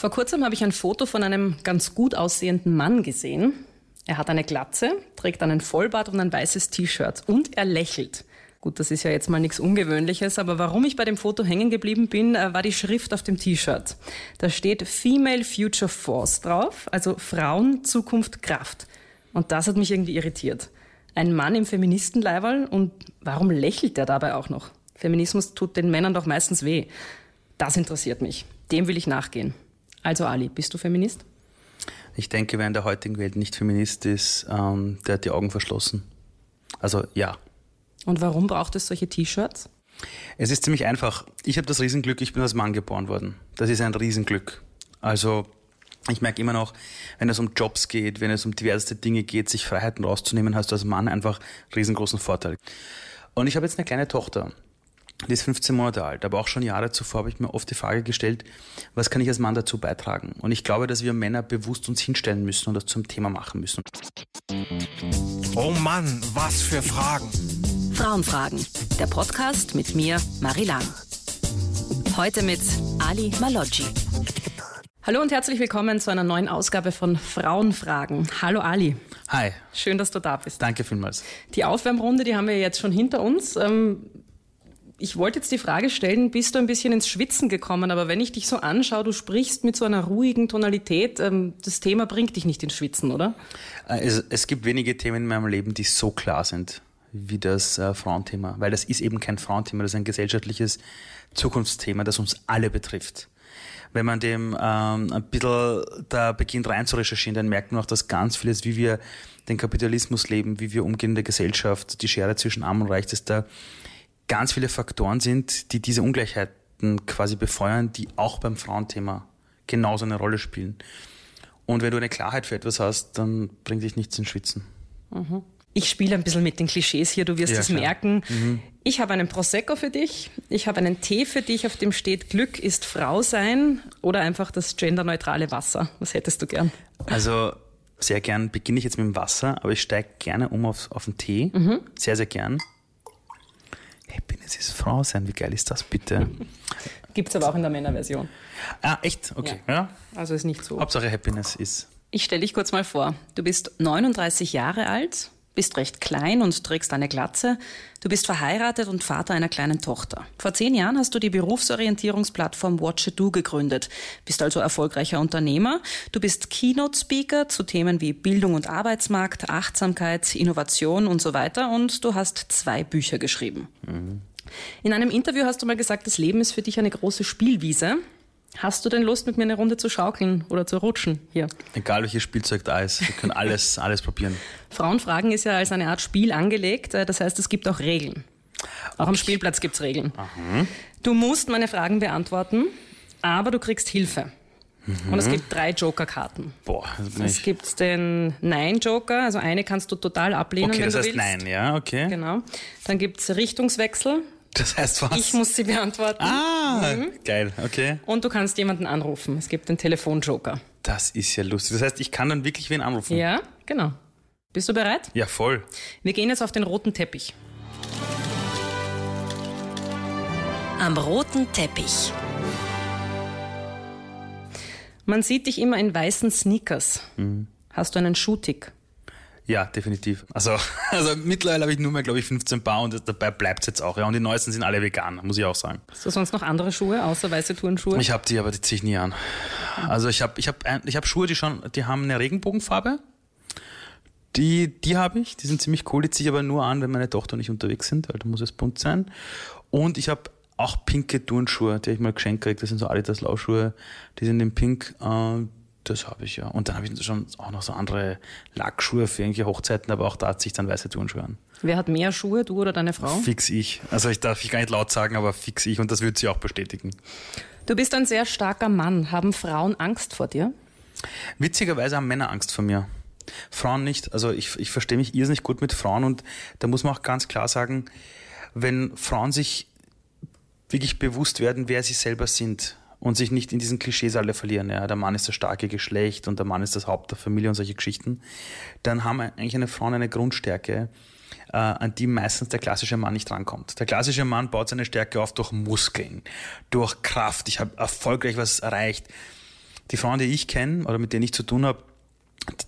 Vor kurzem habe ich ein Foto von einem ganz gut aussehenden Mann gesehen. Er hat eine Glatze, trägt einen Vollbart und ein weißes T-Shirt und er lächelt. Gut, das ist ja jetzt mal nichts Ungewöhnliches, aber warum ich bei dem Foto hängen geblieben bin, äh, war die Schrift auf dem T-Shirt. Da steht Female Future Force drauf, also Frauen, Zukunft, Kraft. Und das hat mich irgendwie irritiert. Ein Mann im Feministenleiberl und warum lächelt er dabei auch noch? Feminismus tut den Männern doch meistens weh. Das interessiert mich. Dem will ich nachgehen. Also Ali, bist du Feminist? Ich denke, wer in der heutigen Welt nicht Feminist ist, ähm, der hat die Augen verschlossen. Also ja. Und warum braucht es solche T-Shirts? Es ist ziemlich einfach. Ich habe das Riesenglück, ich bin als Mann geboren worden. Das ist ein Riesenglück. Also ich merke immer noch, wenn es um Jobs geht, wenn es um diverse Dinge geht, sich Freiheiten rauszunehmen, hast du als Mann einfach riesengroßen Vorteil. Und ich habe jetzt eine kleine Tochter. Die ist 15 Monate alt, aber auch schon Jahre zuvor habe ich mir oft die Frage gestellt, was kann ich als Mann dazu beitragen? Und ich glaube, dass wir Männer bewusst uns hinstellen müssen und das zum Thema machen müssen. Oh Mann, was für Fragen. Frauenfragen, der Podcast mit mir, Marie Lang. Heute mit Ali Maloggi. Hallo und herzlich willkommen zu einer neuen Ausgabe von Frauenfragen. Hallo Ali. Hi. Schön, dass du da bist. Danke vielmals. Die Aufwärmrunde, die haben wir jetzt schon hinter uns. Ähm, ich wollte jetzt die Frage stellen, bist du ein bisschen ins Schwitzen gekommen, aber wenn ich dich so anschaue, du sprichst mit so einer ruhigen Tonalität, ähm, das Thema bringt dich nicht ins Schwitzen, oder? Äh, es, es gibt wenige Themen in meinem Leben, die so klar sind wie das äh, Frauenthema, weil das ist eben kein Frauenthema, das ist ein gesellschaftliches Zukunftsthema, das uns alle betrifft. Wenn man dem ähm, ein bisschen da beginnt rein zu recherchieren, dann merkt man auch, dass ganz vieles, wie wir den Kapitalismus leben, wie wir umgehen in der Gesellschaft, die Schere zwischen Arm und Reich, dass da ganz viele Faktoren sind, die diese Ungleichheiten quasi befeuern, die auch beim Frauenthema genauso eine Rolle spielen. Und wenn du eine Klarheit für etwas hast, dann bringt dich nichts ins Schwitzen. Mhm. Ich spiele ein bisschen mit den Klischees hier, du wirst es merken. Mhm. Ich habe einen Prosecco für dich, ich habe einen Tee für dich, auf dem steht Glück ist Frau sein oder einfach das genderneutrale Wasser. Was hättest du gern? Also sehr gern beginne ich jetzt mit dem Wasser, aber ich steige gerne um auf, auf den Tee. Mhm. Sehr, sehr gern. Happiness ist Frau sein, wie geil ist das bitte? Gibt es aber auch in der Männerversion. Ah, echt? Okay. Ja. ja. Also ist nicht so. Hauptsache Happiness ist. Ich stelle dich kurz mal vor. Du bist 39 Jahre alt, bist recht klein und trägst eine Glatze. Du bist verheiratet und Vater einer kleinen Tochter. Vor zehn Jahren hast du die Berufsorientierungsplattform Watch Do gegründet, bist also erfolgreicher Unternehmer. Du bist Keynote-Speaker zu Themen wie Bildung und Arbeitsmarkt, Achtsamkeit, Innovation und so weiter und du hast zwei Bücher geschrieben. Mhm. In einem Interview hast du mal gesagt, das Leben ist für dich eine große Spielwiese. Hast du denn Lust, mit mir eine Runde zu schaukeln oder zu rutschen hier? Egal welches Spielzeug da ist, wir können alles, alles probieren. Frauenfragen ist ja als eine Art Spiel angelegt, äh, das heißt, es gibt auch Regeln. Auch okay. am Spielplatz gibt es Regeln. Aha. Du musst meine Fragen beantworten, aber du kriegst Hilfe. Mhm. Und es gibt drei Joker-Karten. Boah, das bin Es ich. gibt den Nein-Joker, also eine kannst du total ablehnen, okay, wenn das du heißt willst. Nein, ja, okay. Genau. Dann gibt es Richtungswechsel. Das heißt was? Ich muss sie beantworten. Ah, mhm. geil, okay. Und du kannst jemanden anrufen. Es gibt den Telefonjoker. Das ist ja lustig. Das heißt, ich kann dann wirklich wen anrufen? Ja, genau. Bist du bereit? Ja, voll. Wir gehen jetzt auf den roten Teppich. Am roten Teppich. Man sieht dich immer in weißen Sneakers. Mhm. Hast du einen Schuhtick? Ja, definitiv. Also, also mittlerweile habe ich nur mehr, glaube ich, 15 Paar und dabei bleibt es jetzt auch. Ja. Und die neuesten sind alle vegan, muss ich auch sagen. Hast du sonst noch andere Schuhe, außer weiße Turnschuhe? Ich habe die, aber die ziehe ich nie an. Also ich habe ich hab, ich hab Schuhe, die schon, die haben eine Regenbogenfarbe. Die, die habe ich, die sind ziemlich cool, die ziehe ich aber nur an, wenn meine Tochter nicht unterwegs sind, weil da muss es bunt sein. Und ich habe auch pinke Turnschuhe, die habe ich mal geschenkt gekriegt, das sind so Adidas Laufschuhe, die sind in pink, äh, das habe ich ja. Und dann habe ich schon auch noch so andere Lackschuhe für irgendwelche Hochzeiten, aber auch da hat sich dann weiße Turnschuhe an. Wer hat mehr Schuhe, du oder deine Frau? Fix ich. Also ich darf ich gar nicht laut sagen, aber fix ich und das würde sie auch bestätigen. Du bist ein sehr starker Mann. Haben Frauen Angst vor dir? Witzigerweise haben Männer Angst vor mir. Frauen nicht. Also ich, ich verstehe mich irrsinnig gut mit Frauen und da muss man auch ganz klar sagen, wenn Frauen sich wirklich bewusst werden, wer sie selber sind und sich nicht in diesen Klischees alle verlieren. Ja, der Mann ist das starke Geschlecht und der Mann ist das Haupt der Familie und solche Geschichten. Dann haben eigentlich eine Frau eine Grundstärke, äh, an die meistens der klassische Mann nicht rankommt. Der klassische Mann baut seine Stärke auf durch Muskeln, durch Kraft. Ich habe erfolgreich was erreicht. die Frauen, die ich kenne oder mit denen ich zu tun habe,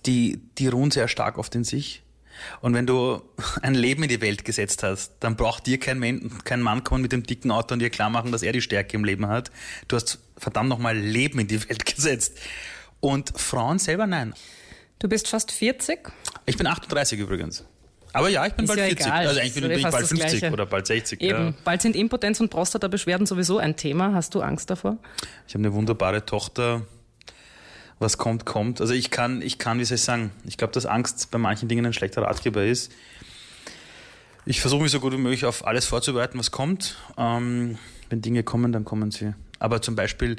die, die ruhen sehr stark oft in sich. Und wenn du ein Leben in die Welt gesetzt hast, dann braucht dir kein, Mann, kein Mann kommen mit dem dicken Auto und dir klar machen, dass er die Stärke im Leben hat. Du hast verdammt nochmal Leben in die Welt gesetzt. Und Frauen selber nein. Du bist fast 40? Ich bin 38 übrigens. Aber ja, ich bin Ist bald ja 40. egal. Also eigentlich bin, ich bald das 50 Gleiche. oder bald 60. Eben. Ja. Bald sind Impotenz und Prostatabeschwerden sowieso ein Thema. Hast du Angst davor? Ich habe eine wunderbare Tochter. Was kommt, kommt. Also ich kann, ich kann, wie soll ich sagen, ich glaube, dass Angst bei manchen Dingen ein schlechter Ratgeber ist. Ich versuche mich so gut wie möglich auf alles vorzubereiten, was kommt. Ähm, wenn Dinge kommen, dann kommen sie. Aber zum Beispiel,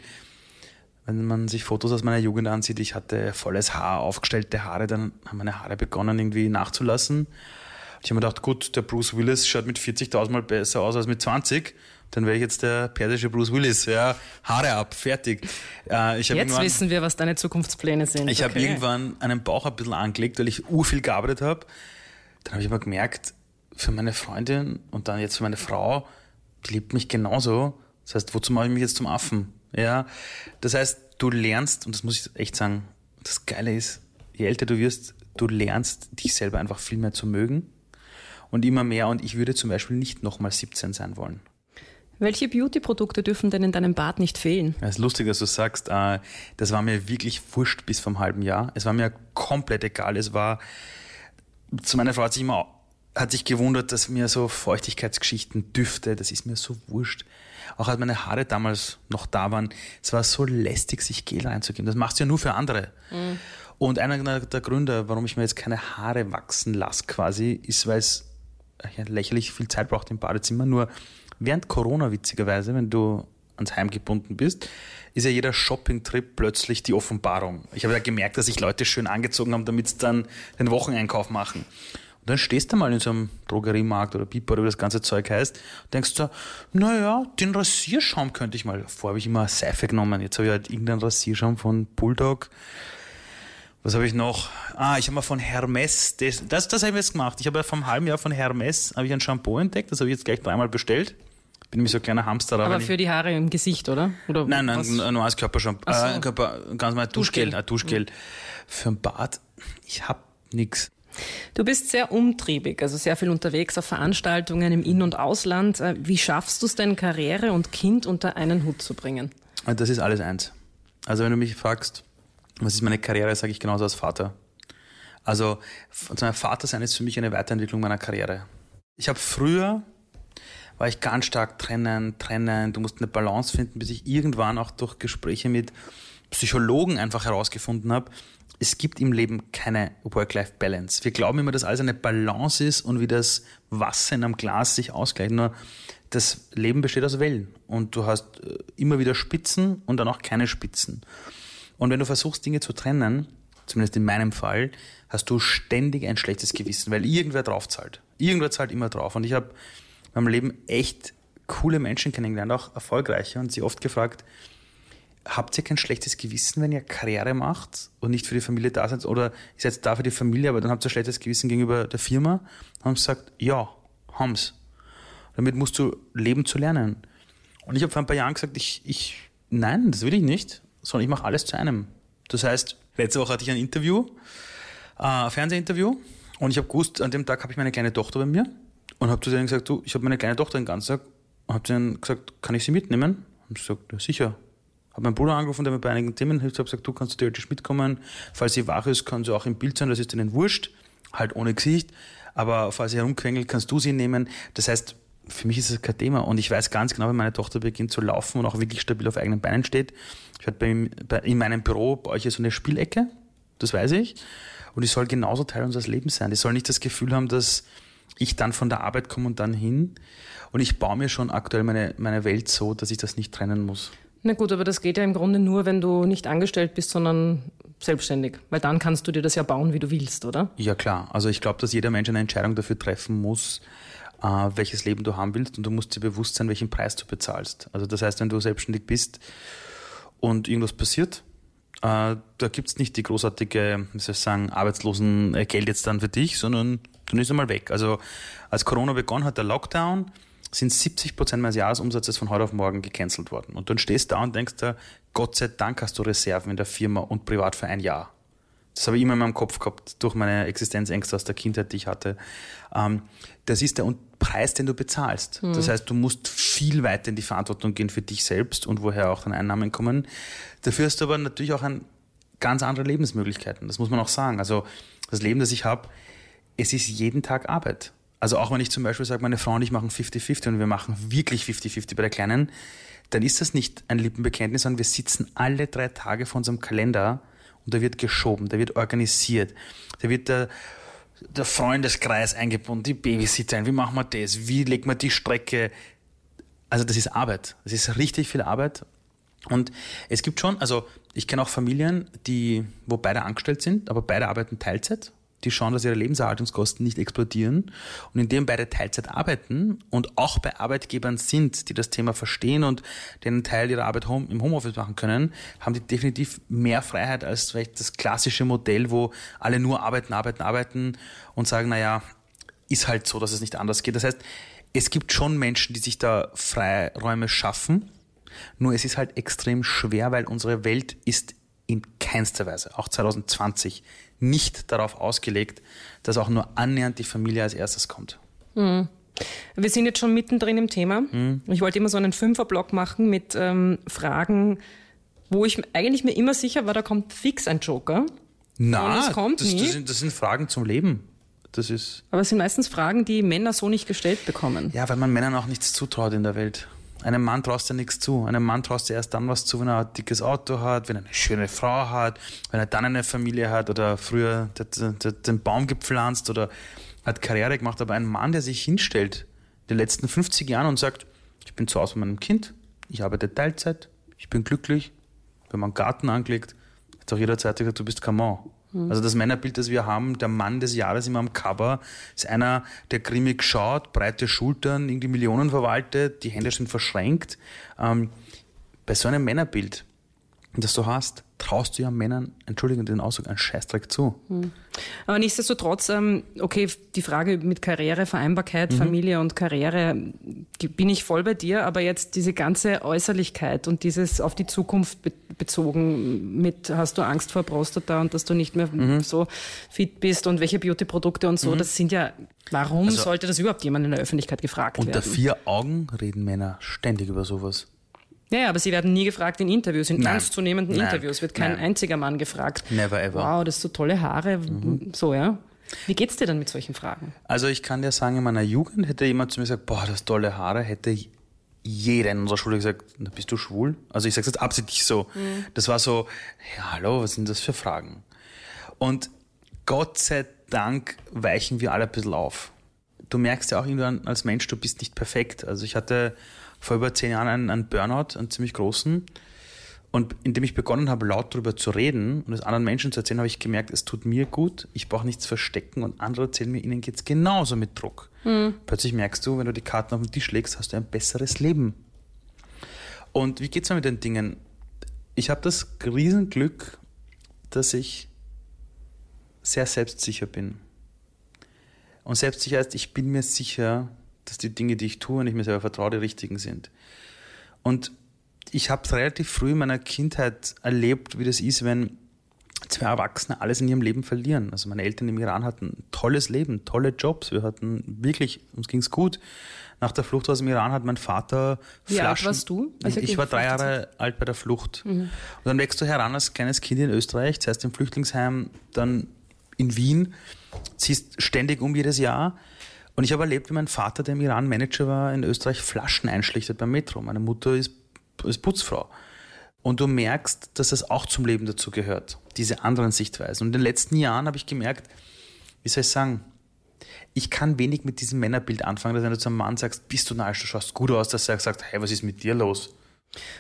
wenn man sich Fotos aus meiner Jugend ansieht, ich hatte volles Haar, aufgestellte Haare, dann haben meine Haare begonnen irgendwie nachzulassen. Ich habe mir gedacht, gut, der Bruce Willis schaut mit 40.000 Mal besser aus als mit 20. Dann wäre ich jetzt der persische Bruce Willis. Ja, Haare ab, fertig. Äh, Jetzt wissen wir, was deine Zukunftspläne sind. ich habe Okay. irgendwann einen Bauch ein bisschen angelegt, weil ich urviel gearbeitet habe. Dann habe ich aber gemerkt, für meine Freundin und dann jetzt für meine Frau, die liebt mich genauso. Das heißt, wozu mache ich mich jetzt zum Affen? Ja, das heißt, du lernst, und das muss ich echt sagen, das Geile ist, je älter du wirst, du lernst dich selber einfach viel mehr zu mögen und immer mehr. Und ich würde zum Beispiel nicht nochmal 17 sein wollen. Welche Beauty-Produkte dürfen denn in deinem Bad nicht fehlen? Es ist lustig, dass du sagst, äh, das war mir wirklich wurscht bis vom halben Jahr. Es war mir komplett egal. Es war, zu meiner Frau hat sich immer, hat sich gewundert, dass mir so Feuchtigkeitsgeschichten, Düfte, das ist mir so wurscht. Auch als meine Haare damals noch da waren, es war so lästig, sich Gel reinzugeben. Das machst du ja nur für andere. Und einer der Gründe, warum ich mir jetzt keine Haare wachsen lasse quasi, ist, weil es lächerlich viel Zeit braucht im Badezimmer. Nur während Corona, witzigerweise, wenn du ans Heim gebunden bist, ist ja jeder Shopping-Trip plötzlich die Offenbarung. Ich habe ja gemerkt, dass sich Leute schön angezogen haben, damit sie dann den Wocheneinkauf machen. Und dann stehst du mal in so einem Drogeriemarkt oder Piper, oder wie das ganze Zeug heißt, denkst du, naja, den Rasierschaum könnte ich mal. Vorher habe ich immer Seife genommen, jetzt habe ich halt irgendeinen Rasierschaum von Bulldog. Was habe ich noch? Ah, ich habe mal von Hermes, das, das, das habe ich jetzt gemacht. Ich habe ja vor einem halben Jahr von Hermes habe ich ein Shampoo entdeckt, das habe ich jetzt gleich dreimal bestellt. Bin nämlich so ein kleiner Hamster. Aber für die Haare im Gesicht, oder? oder Nein, nein, ein normales Körpershampoo. So. Äh, Körper, ganz normal Duschgel. Duschgel. Ein Duschgel. Für ein Bad, ich hab nix. Du bist sehr umtriebig, also sehr viel unterwegs auf Veranstaltungen im In- und Ausland. Äh, Wie schaffst du es denn, Karriere und Kind unter einen Hut zu bringen? Und Das ist alles eins. Also wenn du mich fragst, was ist meine Karriere, sage ich genauso als Vater. Also Vater sein ist für mich eine Weiterentwicklung meiner Karriere. Ich habe früher, war ich ganz stark trennen, trennen, du musst eine Balance finden, bis ich irgendwann auch durch Gespräche mit Psychologen einfach herausgefunden habe, es gibt im Leben keine Work-Life-Balance. Wir glauben immer, dass alles eine Balance ist und wie das Wasser in einem Glas sich ausgleicht. Nur das Leben besteht aus Wellen und du hast äh, immer wieder Spitzen und dann auch keine Spitzen. Und wenn du versuchst, Dinge zu trennen, zumindest in meinem Fall, hast du ständig ein schlechtes Gewissen, weil irgendwer drauf zahlt. Irgendwer zahlt immer drauf. Und ich habe in meinem Leben echt coole Menschen kennengelernt, auch erfolgreiche, und sie oft gefragt, habt ihr kein schlechtes Gewissen, wenn ihr Karriere macht und nicht für die Familie da seid? Oder ihr seid da für die Familie, aber dann habt ihr ein schlechtes Gewissen gegenüber der Firma? Haben sie gesagt, ja, haben's. Damit musst du leben zu lernen. Und ich habe vor ein paar Jahren gesagt, ich, ich, nein, das will ich nicht, sondern ich mache alles zu einem. Das heißt, letzte Woche hatte ich ein Interview, äh, ein Fernsehinterview, und ich habe gewusst, an dem Tag habe ich meine kleine Tochter bei mir und habe zu denen gesagt, du, ich habe meine kleine Tochter den ganzen Tag, und habe denen gesagt, kann ich sie mitnehmen? Und sie gesagt, ja, sicher. Habe meinen Bruder angerufen, der mir bei einigen Themen hilft, habe gesagt, du kannst theoretisch mitkommen. Falls sie wach ist, kann sie auch im Bild sein, das ist ihnen wurscht, halt ohne Gesicht. Aber falls sie herumquengelt, kannst du sie nehmen. Das heißt, für mich ist das kein Thema. Und ich weiß ganz genau, wenn meine Tochter beginnt zu laufen und auch wirklich stabil auf eigenen Beinen steht. Ich werde bei, in meinem Büro bei euch so eine Spielecke, das weiß ich. Und die soll genauso Teil unseres Lebens sein. Die soll nicht das Gefühl haben, dass ich dann von der Arbeit komme und dann hin. Und ich baue mir schon aktuell meine, meine Welt so, dass ich das nicht trennen muss. Na gut, aber das geht ja im Grunde nur, wenn du nicht angestellt bist, sondern selbstständig. Weil dann kannst du dir das ja bauen, wie du willst, oder? Ja klar, also ich glaube, dass jeder Mensch eine Entscheidung dafür treffen muss, äh, welches Leben du haben willst und du musst dir bewusst sein, welchen Preis du bezahlst. Also das heißt, wenn du selbstständig bist und irgendwas passiert, äh, da gibt es nicht die großartige, wie soll ich sagen, Arbeitslosengeld jetzt dann für dich, sondern dann ist einmal weg. Also als Corona begonnen hat, der Lockdown, sind 70 Prozent meines Jahresumsatzes von heute auf morgen gecancelt worden. Und dann stehst du da und denkst da, Gott sei Dank hast du Reserven in der Firma und privat für ein Jahr. Das habe ich immer in meinem Kopf gehabt, durch meine Existenzängste aus der Kindheit, die ich hatte. Ähm, das ist der Preis, den du bezahlst. Mhm. Das heißt, du musst viel weiter in die Verantwortung gehen für dich selbst und woher auch deine Einnahmen kommen. Dafür hast du aber natürlich auch ein, ganz andere Lebensmöglichkeiten. Das muss man auch sagen. Also das Leben, das ich habe, es ist jeden Tag Arbeit. Also auch wenn ich zum Beispiel sage, meine Frau und ich machen 50-50 und wir machen wirklich 50-50 bei der Kleinen, dann ist das nicht ein Lippenbekenntnis, sondern wir sitzen alle drei Tage vor unserem Kalender und da wird geschoben, da wird organisiert, da wird der, der Freundeskreis eingebunden, die Babysitter, wie machen wir das, wie legt man die Strecke. Also das ist Arbeit, das ist richtig viel Arbeit. Und es gibt schon, also ich kenne auch Familien, die, wo beide angestellt sind, aber beide arbeiten Teilzeit die schauen, dass ihre Lebenserhaltungskosten nicht explodieren. Und indem beide Teilzeit arbeiten und auch bei Arbeitgebern sind, die das Thema verstehen und den Teil ihrer Arbeit home, im Homeoffice machen können, haben die definitiv mehr Freiheit als vielleicht das klassische Modell, wo alle nur arbeiten, arbeiten, arbeiten und sagen, naja, ist halt so, dass es nicht anders geht. Das heißt, es gibt schon Menschen, die sich da Freiräume schaffen. Nur es ist halt extrem schwer, weil unsere Welt ist in keinster Weise, auch 2020, nicht darauf ausgelegt, dass auch nur annähernd die Familie als erstes kommt. Mhm. Wir sind jetzt schon mittendrin im Thema. Mhm. Ich wollte immer so einen Fünferblock machen mit ähm, Fragen, wo ich eigentlich mir immer sicher war, da kommt fix ein Joker. Na, das, das, sind, das sind Fragen zum Leben. Das ist Aber es sind meistens Fragen, die Männer so nicht gestellt bekommen. Ja, weil man Männern auch nichts zutraut in der Welt. Einem Mann traust du nichts zu. Einem Mann traust du erst dann was zu, wenn er ein dickes Auto hat, wenn er eine schöne Frau hat, wenn er dann eine Familie hat oder früher den Baum gepflanzt oder hat Karriere gemacht. Aber ein Mann, der sich hinstellt in den letzten 50 Jahren und sagt, ich bin zu Hause mit meinem Kind, ich arbeite Teilzeit, ich bin glücklich, wenn man einen Garten angelegt, hat auch jederzeit gesagt, du bist kein Mann. Mhm. Also das Männerbild, das wir haben, der Mann des Jahres immer am Cover, ist einer, der grimmig schaut, breite Schultern, irgendwie Millionen verwaltet, die Hände sind verschränkt. Ähm, bei so einem Männerbild, das du hast, traust du ja Männern, Entschuldigung den Ausdruck, einen Scheißdreck zu. Mhm. Aber nichtsdestotrotz, ähm, okay, die Frage mit Karriere, Vereinbarkeit, mhm. Familie und Karriere, bin ich voll bei dir, aber jetzt diese ganze Äußerlichkeit und dieses auf die Zukunft bezogen mit, hast du Angst vor Prostata und dass du nicht mehr mhm. so fit bist und welche Beauty-Produkte und so, mhm. das sind ja, warum also, sollte das überhaupt jemand in der Öffentlichkeit gefragt unter werden? Unter vier Augen reden Männer ständig über sowas. Ja, aber sie werden nie gefragt in Interviews, in Nein. ernstzunehmenden Nein. Interviews wird kein Nein. einziger Mann gefragt. Never ever. Wow, das ist so tolle Haare. Mhm. So, ja. Wie geht's dir dann mit solchen Fragen? Also ich kann dir sagen, in meiner Jugend hätte jemand zu mir gesagt, boah, das tolle Haare, hätte jeder in unserer Schule gesagt, na, bist du schwul? Also ich sage es jetzt absichtlich so. Mhm. Das war so, ja, hallo, was sind das für Fragen? Und Gott sei Dank weichen wir alle ein bisschen auf. Du merkst ja auch irgendwann als Mensch, du bist nicht perfekt. Also ich hatte vor über zehn Jahren einen, einen Burnout, einen ziemlich großen. Und indem ich begonnen habe, laut darüber zu reden und es anderen Menschen zu erzählen, habe ich gemerkt, es tut mir gut, ich brauche nichts verstecken und andere erzählen mir, ihnen geht es genauso mit Druck. Mhm. Plötzlich merkst du, wenn du die Karten auf den Tisch legst, hast du ein besseres Leben. Und wie geht es mir mit den Dingen? Ich habe das Riesenglück, dass ich sehr selbstsicher bin. Und selbstsicher heißt, ich bin mir sicher, dass die Dinge, die ich tue und ich mir selber vertraue, die richtigen sind. Und ich habe relativ früh in meiner Kindheit erlebt, wie das ist, wenn zwei Erwachsene alles in ihrem Leben verlieren. Also meine Eltern im Iran hatten ein tolles Leben, tolle Jobs. Wir hatten wirklich, uns ging es gut. Nach der Flucht aus dem Iran hat mein Vater Wie Flaschen. alt warst du? Also ich war drei Jahre alt bei der Flucht. Mhm. Und dann wächst du heran als kleines Kind in Österreich, zuerst im Flüchtlingsheim, dann in Wien, ziehst ständig um jedes Jahr und ich habe erlebt, wie mein Vater, der im Iran Manager war, in Österreich Flaschen einschlichtet beim Metro. Meine Mutter ist, ist Putzfrau. Und du merkst, dass das auch zum Leben dazu gehört, diese anderen Sichtweisen. Und in den letzten Jahren habe ich gemerkt, wie soll ich sagen, ich kann wenig mit diesem Männerbild anfangen, dass wenn du zum Mann sagst, bist du narrisch, du schaust gut aus, dass er sagt, hey, was ist mit dir los?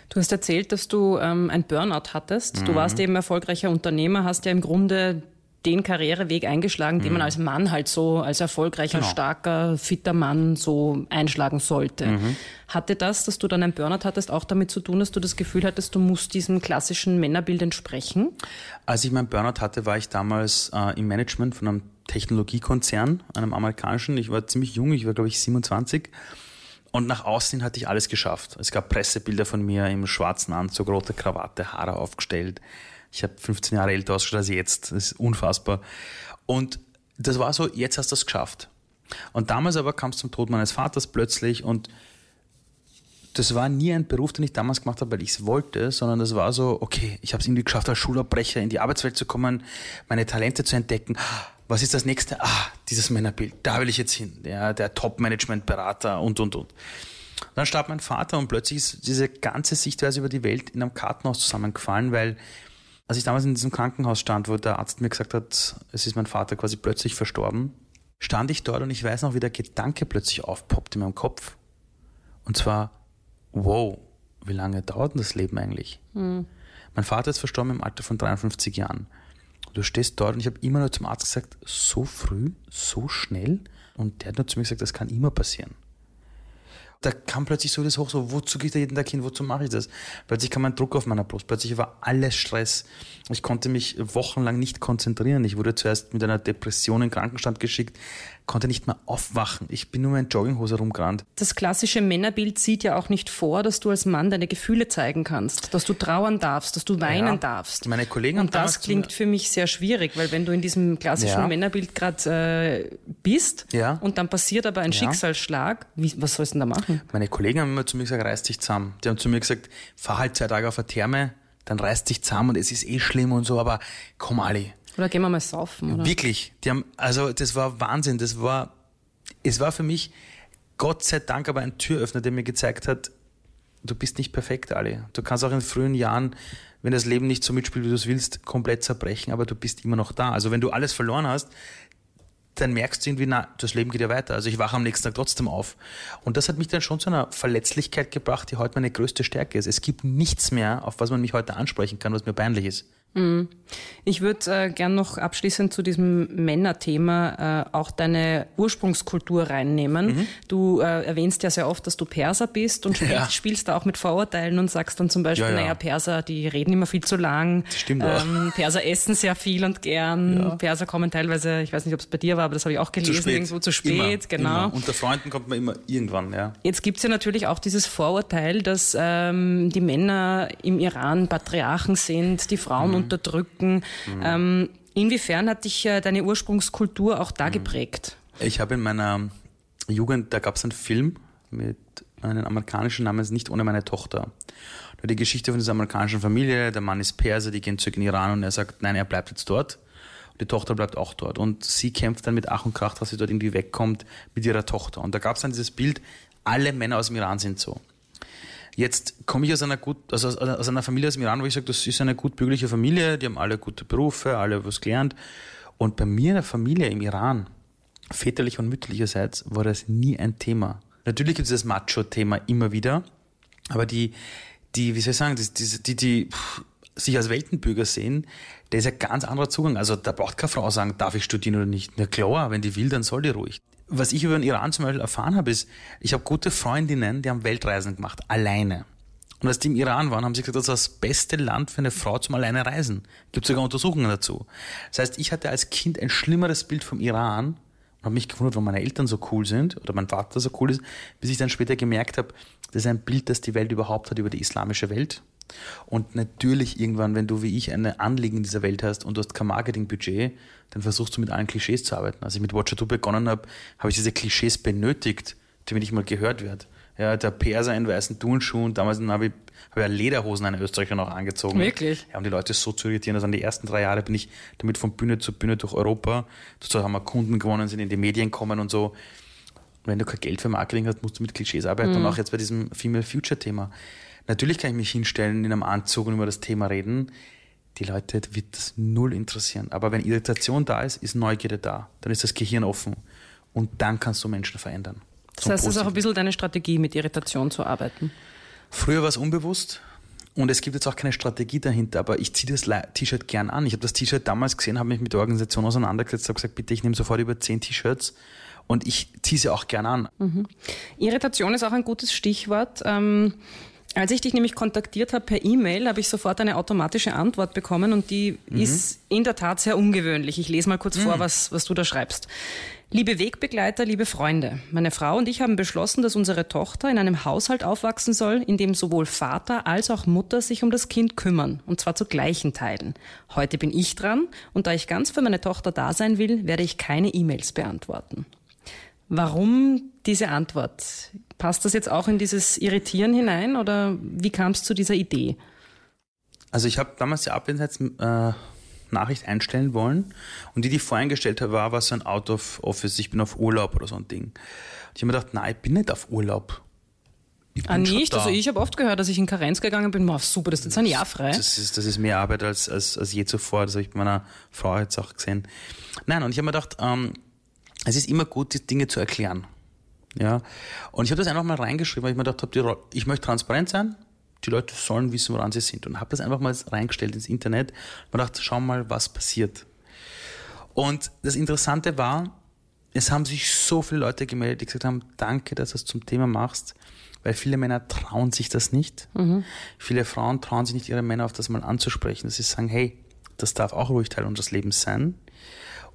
Du hast erzählt, dass du ähm, ein Burnout hattest. Mhm. Du warst eben erfolgreicher Unternehmer, hast ja im Grunde den Karriereweg eingeschlagen, den man mhm. als Mann halt so, als erfolgreicher, genau. starker, fitter Mann so einschlagen sollte. Mhm. Hatte das, dass du dann ein Burnout hattest, auch damit zu tun, dass du das Gefühl hattest, du musst diesem klassischen Männerbild entsprechen? Als ich mein Burnout hatte, war ich damals äh, im Management von einem Technologiekonzern, einem amerikanischen. Ich war ziemlich jung, ich war glaube ich 27 Und nach außen hatte ich alles geschafft. Es gab Pressebilder von mir im schwarzen Anzug, rote Krawatte, Haare aufgestellt. Ich habe 15 Jahre älter ausgeschaut als jetzt. Das ist unfassbar. Und das war so, jetzt hast du es geschafft. Und damals aber kam es zum Tod meines Vaters plötzlich und das war nie ein Beruf, den ich damals gemacht habe, weil ich es wollte, sondern das war so, okay, ich habe es irgendwie geschafft, als Schulabbrecher in die Arbeitswelt zu kommen, meine Talente zu entdecken. Was ist das nächste? Ah, dieses Männerbild, da will ich jetzt hin. Ja, der Top-Management-Berater und, und, und. Dann starb mein Vater und plötzlich ist diese ganze Sichtweise über die Welt in einem Kartenhaus zusammengefallen, weil als ich damals in diesem Krankenhaus stand, wo der Arzt mir gesagt hat, es ist mein Vater quasi plötzlich verstorben, stand ich dort und ich weiß noch, wie der Gedanke plötzlich aufpoppt in meinem Kopf. Und zwar, wow, wie lange dauert denn das Leben eigentlich? Mhm. Mein Vater ist verstorben im Alter von 53 Jahren. Du stehst dort und ich habe immer nur zum Arzt gesagt, so früh, so schnell. Und der hat nur zu mir gesagt, das kann immer passieren da kam plötzlich so das hoch, so, wozu geht da jeden Tag hin, wozu mache ich das? Plötzlich kam ein Druck auf meiner Brust, plötzlich war alles Stress. Ich konnte mich wochenlang nicht konzentrieren. Ich wurde zuerst mit einer Depression in Krankenstand geschickt, konnte nicht mehr aufwachen. Ich bin nur in Jogginghose rumgerannt. Das klassische Männerbild sieht ja auch nicht vor, dass du als Mann deine Gefühle zeigen kannst, dass du trauern darfst, dass du weinen ja, darfst. Meine Kollegen Und das klingt für mich sehr schwierig, weil wenn du in diesem klassischen ja. Männerbild gerade äh, bist ja. und dann passiert aber ein Schicksalsschlag, wie, was sollst du denn da machen? Meine Kollegen haben immer zu mir gesagt, reiß dich zusammen. Die haben zu mir gesagt, fahr halt zwei Tage auf eine Therme, dann reiß dich zusammen und es ist eh schlimm und so, aber komm Ali, oder gehen wir mal saufen, oder? Wirklich. Die haben, also das war Wahnsinn. Das war, es war für mich Gott sei Dank aber ein Türöffner, der mir gezeigt hat, du bist nicht perfekt, Ali. Du kannst auch in frühen Jahren, wenn das Leben nicht so mitspielt, wie du es willst, komplett zerbrechen, aber du bist immer noch da. Also wenn du alles verloren hast, dann merkst du irgendwie, na, das Leben geht ja weiter. Also ich wache am nächsten Tag trotzdem auf. Und das hat mich dann schon zu einer Verletzlichkeit gebracht, die heute meine größte Stärke ist. Es gibt nichts mehr, auf was man mich heute ansprechen kann, was mir peinlich ist. Mhm. Ich würde äh, gern noch abschließend zu diesem Männerthema äh, auch deine Ursprungskultur reinnehmen. Mhm. Du äh, erwähnst ja sehr oft, dass du Perser bist und ja. spielst da auch mit Vorurteilen und sagst dann zum Beispiel, ja, ja. naja, Perser, die reden immer viel zu lang. Das stimmt auch. Ähm, Perser essen sehr viel und gern. Perser kommen teilweise, ich weiß nicht, ob es bei dir war, aber das habe ich auch gelesen, zu irgendwo zu spät. Immer, genau. Immer. Unter Freunden kommt man immer irgendwann, ja. Jetzt gibt es ja natürlich auch dieses Vorurteil, dass ähm, die Männer im Iran Patriarchen sind, die Frauen mhm unterdrücken. Ähm, inwiefern hat dich äh, deine Ursprungskultur auch da mhm. geprägt? Ich habe in meiner Jugend, da gab es einen Film mit einem amerikanischen Namen, Nicht ohne meine Tochter. Die Geschichte von dieser amerikanischen Familie, der Mann ist Perser, die gehen zurück in Iran und er sagt, nein, er bleibt jetzt dort. Und die Tochter bleibt auch dort. Und sie kämpft dann mit Ach und Krach, dass sie dort irgendwie wegkommt mit ihrer Tochter. Und da gab es dann dieses Bild, alle Männer aus dem Iran sind so. Jetzt komme ich aus einer gut, also aus, aus, einer Familie aus dem Iran, wo ich sage, das ist eine gut bürgerliche Familie, die haben alle gute Berufe, alle was gelernt. Und bei mir in der Familie im Iran, väterlich und mütterlicherseits, war das nie ein Thema. Natürlich gibt es das Macho-Thema immer wieder, aber die, die, wie soll ich sagen, die, die, die, die sich als Weltenbürger sehen, der ist ein ganz anderer Zugang. Also da braucht keine Frau sagen, darf ich studieren oder nicht. Na klar, wenn die will, dann soll die ruhig was ich über den Iran zum Beispiel erfahren habe, ist, ich habe gute Freundinnen, die haben Weltreisen gemacht, alleine. Und als die im Iran waren, haben sie gesagt, das ist das beste Land für eine Frau zum alleine reisen. Gibt sogar Untersuchungen dazu. Das heißt, ich hatte als Kind ein schlimmeres Bild vom Iran und habe mich gewundert, warum meine Eltern so cool sind oder mein Vater so cool ist, bis ich dann später gemerkt habe, das ist ein Bild, das die Welt überhaupt hat über die islamische Welt. Und natürlich irgendwann, wenn du wie ich eine Anliegen in dieser Welt hast und du hast kein Marketingbudget, dann versuchst du mit allen Klischees zu arbeiten. Als ich mit Watcher 2 begonnen habe, habe ich diese Klischees benötigt, damit ich mal gehört werde. Ja, der Perser in weißen Turnschuhen, damals habe ich, habe ich Lederhosen einer Österreicher noch angezogen. Wirklich? Ja, um die Leute so zu irritieren. Also an die ersten drei Jahre bin ich damit von Bühne zu Bühne durch Europa. Dazu haben wir Kunden gewonnen, sind in die Medien kommen und so. Und wenn du kein Geld für Marketing hast, musst du mit Klischees arbeiten. Mhm. Und auch jetzt bei diesem Female Future Thema. Natürlich kann ich mich hinstellen in einem Anzug und über das Thema reden. Die Leute wird das null interessieren. Aber wenn Irritation da ist, ist Neugierde da. Dann ist das Gehirn offen. Und dann kannst du Menschen verändern. Das heißt, es ist auch ein bisschen deine Strategie, mit Irritation zu arbeiten. Früher war es unbewusst. Und es gibt jetzt auch keine Strategie dahinter, aber ich ziehe das T-Shirt gern an. Ich habe das T-Shirt damals gesehen, habe mich mit der Organisation auseinandergesetzt, habe gesagt, bitte, ich nehme sofort über zehn T-Shirts und ich ziehe sie auch gern an. Mhm. Irritation ist auch ein gutes Stichwort. Ähm Als ich dich nämlich kontaktiert habe per E-Mail, habe ich sofort eine automatische Antwort bekommen und die mhm. ist in der Tat sehr ungewöhnlich. Ich lese mal kurz mhm. vor, was, was du da schreibst. Liebe Wegbegleiter, liebe Freunde, meine Frau und ich haben beschlossen, dass unsere Tochter in einem Haushalt aufwachsen soll, in dem sowohl Vater als auch Mutter sich um das Kind kümmern, und zwar zu gleichen Teilen. Heute bin ich dran, und da ich ganz für meine Tochter da sein will, werde ich keine E-Mails beantworten. Warum diese Antwort? Passt das jetzt auch in dieses Irritieren hinein oder wie kam es zu dieser Idee? Also ich habe damals die Abwesenheitsnachricht äh, einstellen wollen und die, die ich voreingestellt habe, war, was so ein Out of Office, ich bin auf Urlaub oder so ein Ding. Und ich habe mir gedacht, nein, ich bin nicht auf Urlaub. ah, nicht? Also ich habe oft gehört, dass ich in Karenz gegangen bin, wow, super, das ist jetzt ein Jahr frei. Das ist, das ist mehr Arbeit als, als, als je zuvor, das habe ich bei meiner Frau jetzt auch gesehen. Nein, und ich habe mir gedacht, ähm, es ist immer gut, die Dinge zu erklären. Ja. Und ich habe das einfach mal reingeschrieben, weil ich mir gedacht habe, ich möchte transparent sein, die Leute sollen wissen, woran sie sind. Und habe das einfach mal reingestellt ins Internet und gedacht, schau mal, was passiert. Und das Interessante war, es haben sich so viele Leute gemeldet, die gesagt haben, danke, dass du es zum Thema machst, weil viele Männer trauen sich das nicht. Mhm. Viele Frauen trauen sich nicht, ihre Männer auf das mal anzusprechen, dass sie sagen, hey, das darf auch ruhig Teil unseres Lebens sein.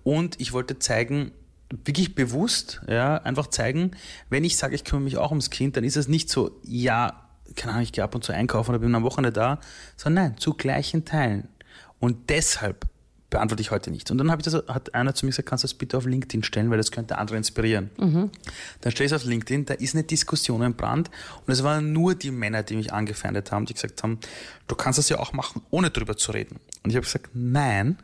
Und ich wollte zeigen, wirklich bewusst, ja, einfach zeigen, wenn ich sage, ich kümmere mich auch ums Kind, dann ist es nicht so, ja, keine Ahnung, ich gehe ab und zu einkaufen oder bin am Wochenende da, sondern nein, zu gleichen Teilen. Und deshalb beantworte ich heute nicht. Und dann habe ich das, hat einer zu mir gesagt, kannst du das bitte auf LinkedIn stellen, weil das könnte andere inspirieren. Mhm. Dann stelle ich es auf LinkedIn, da ist eine Diskussion im Brand und es waren nur die Männer, die mich angefeindet haben, die gesagt haben, du kannst das ja auch machen, ohne drüber zu reden. Und ich habe gesagt, nein,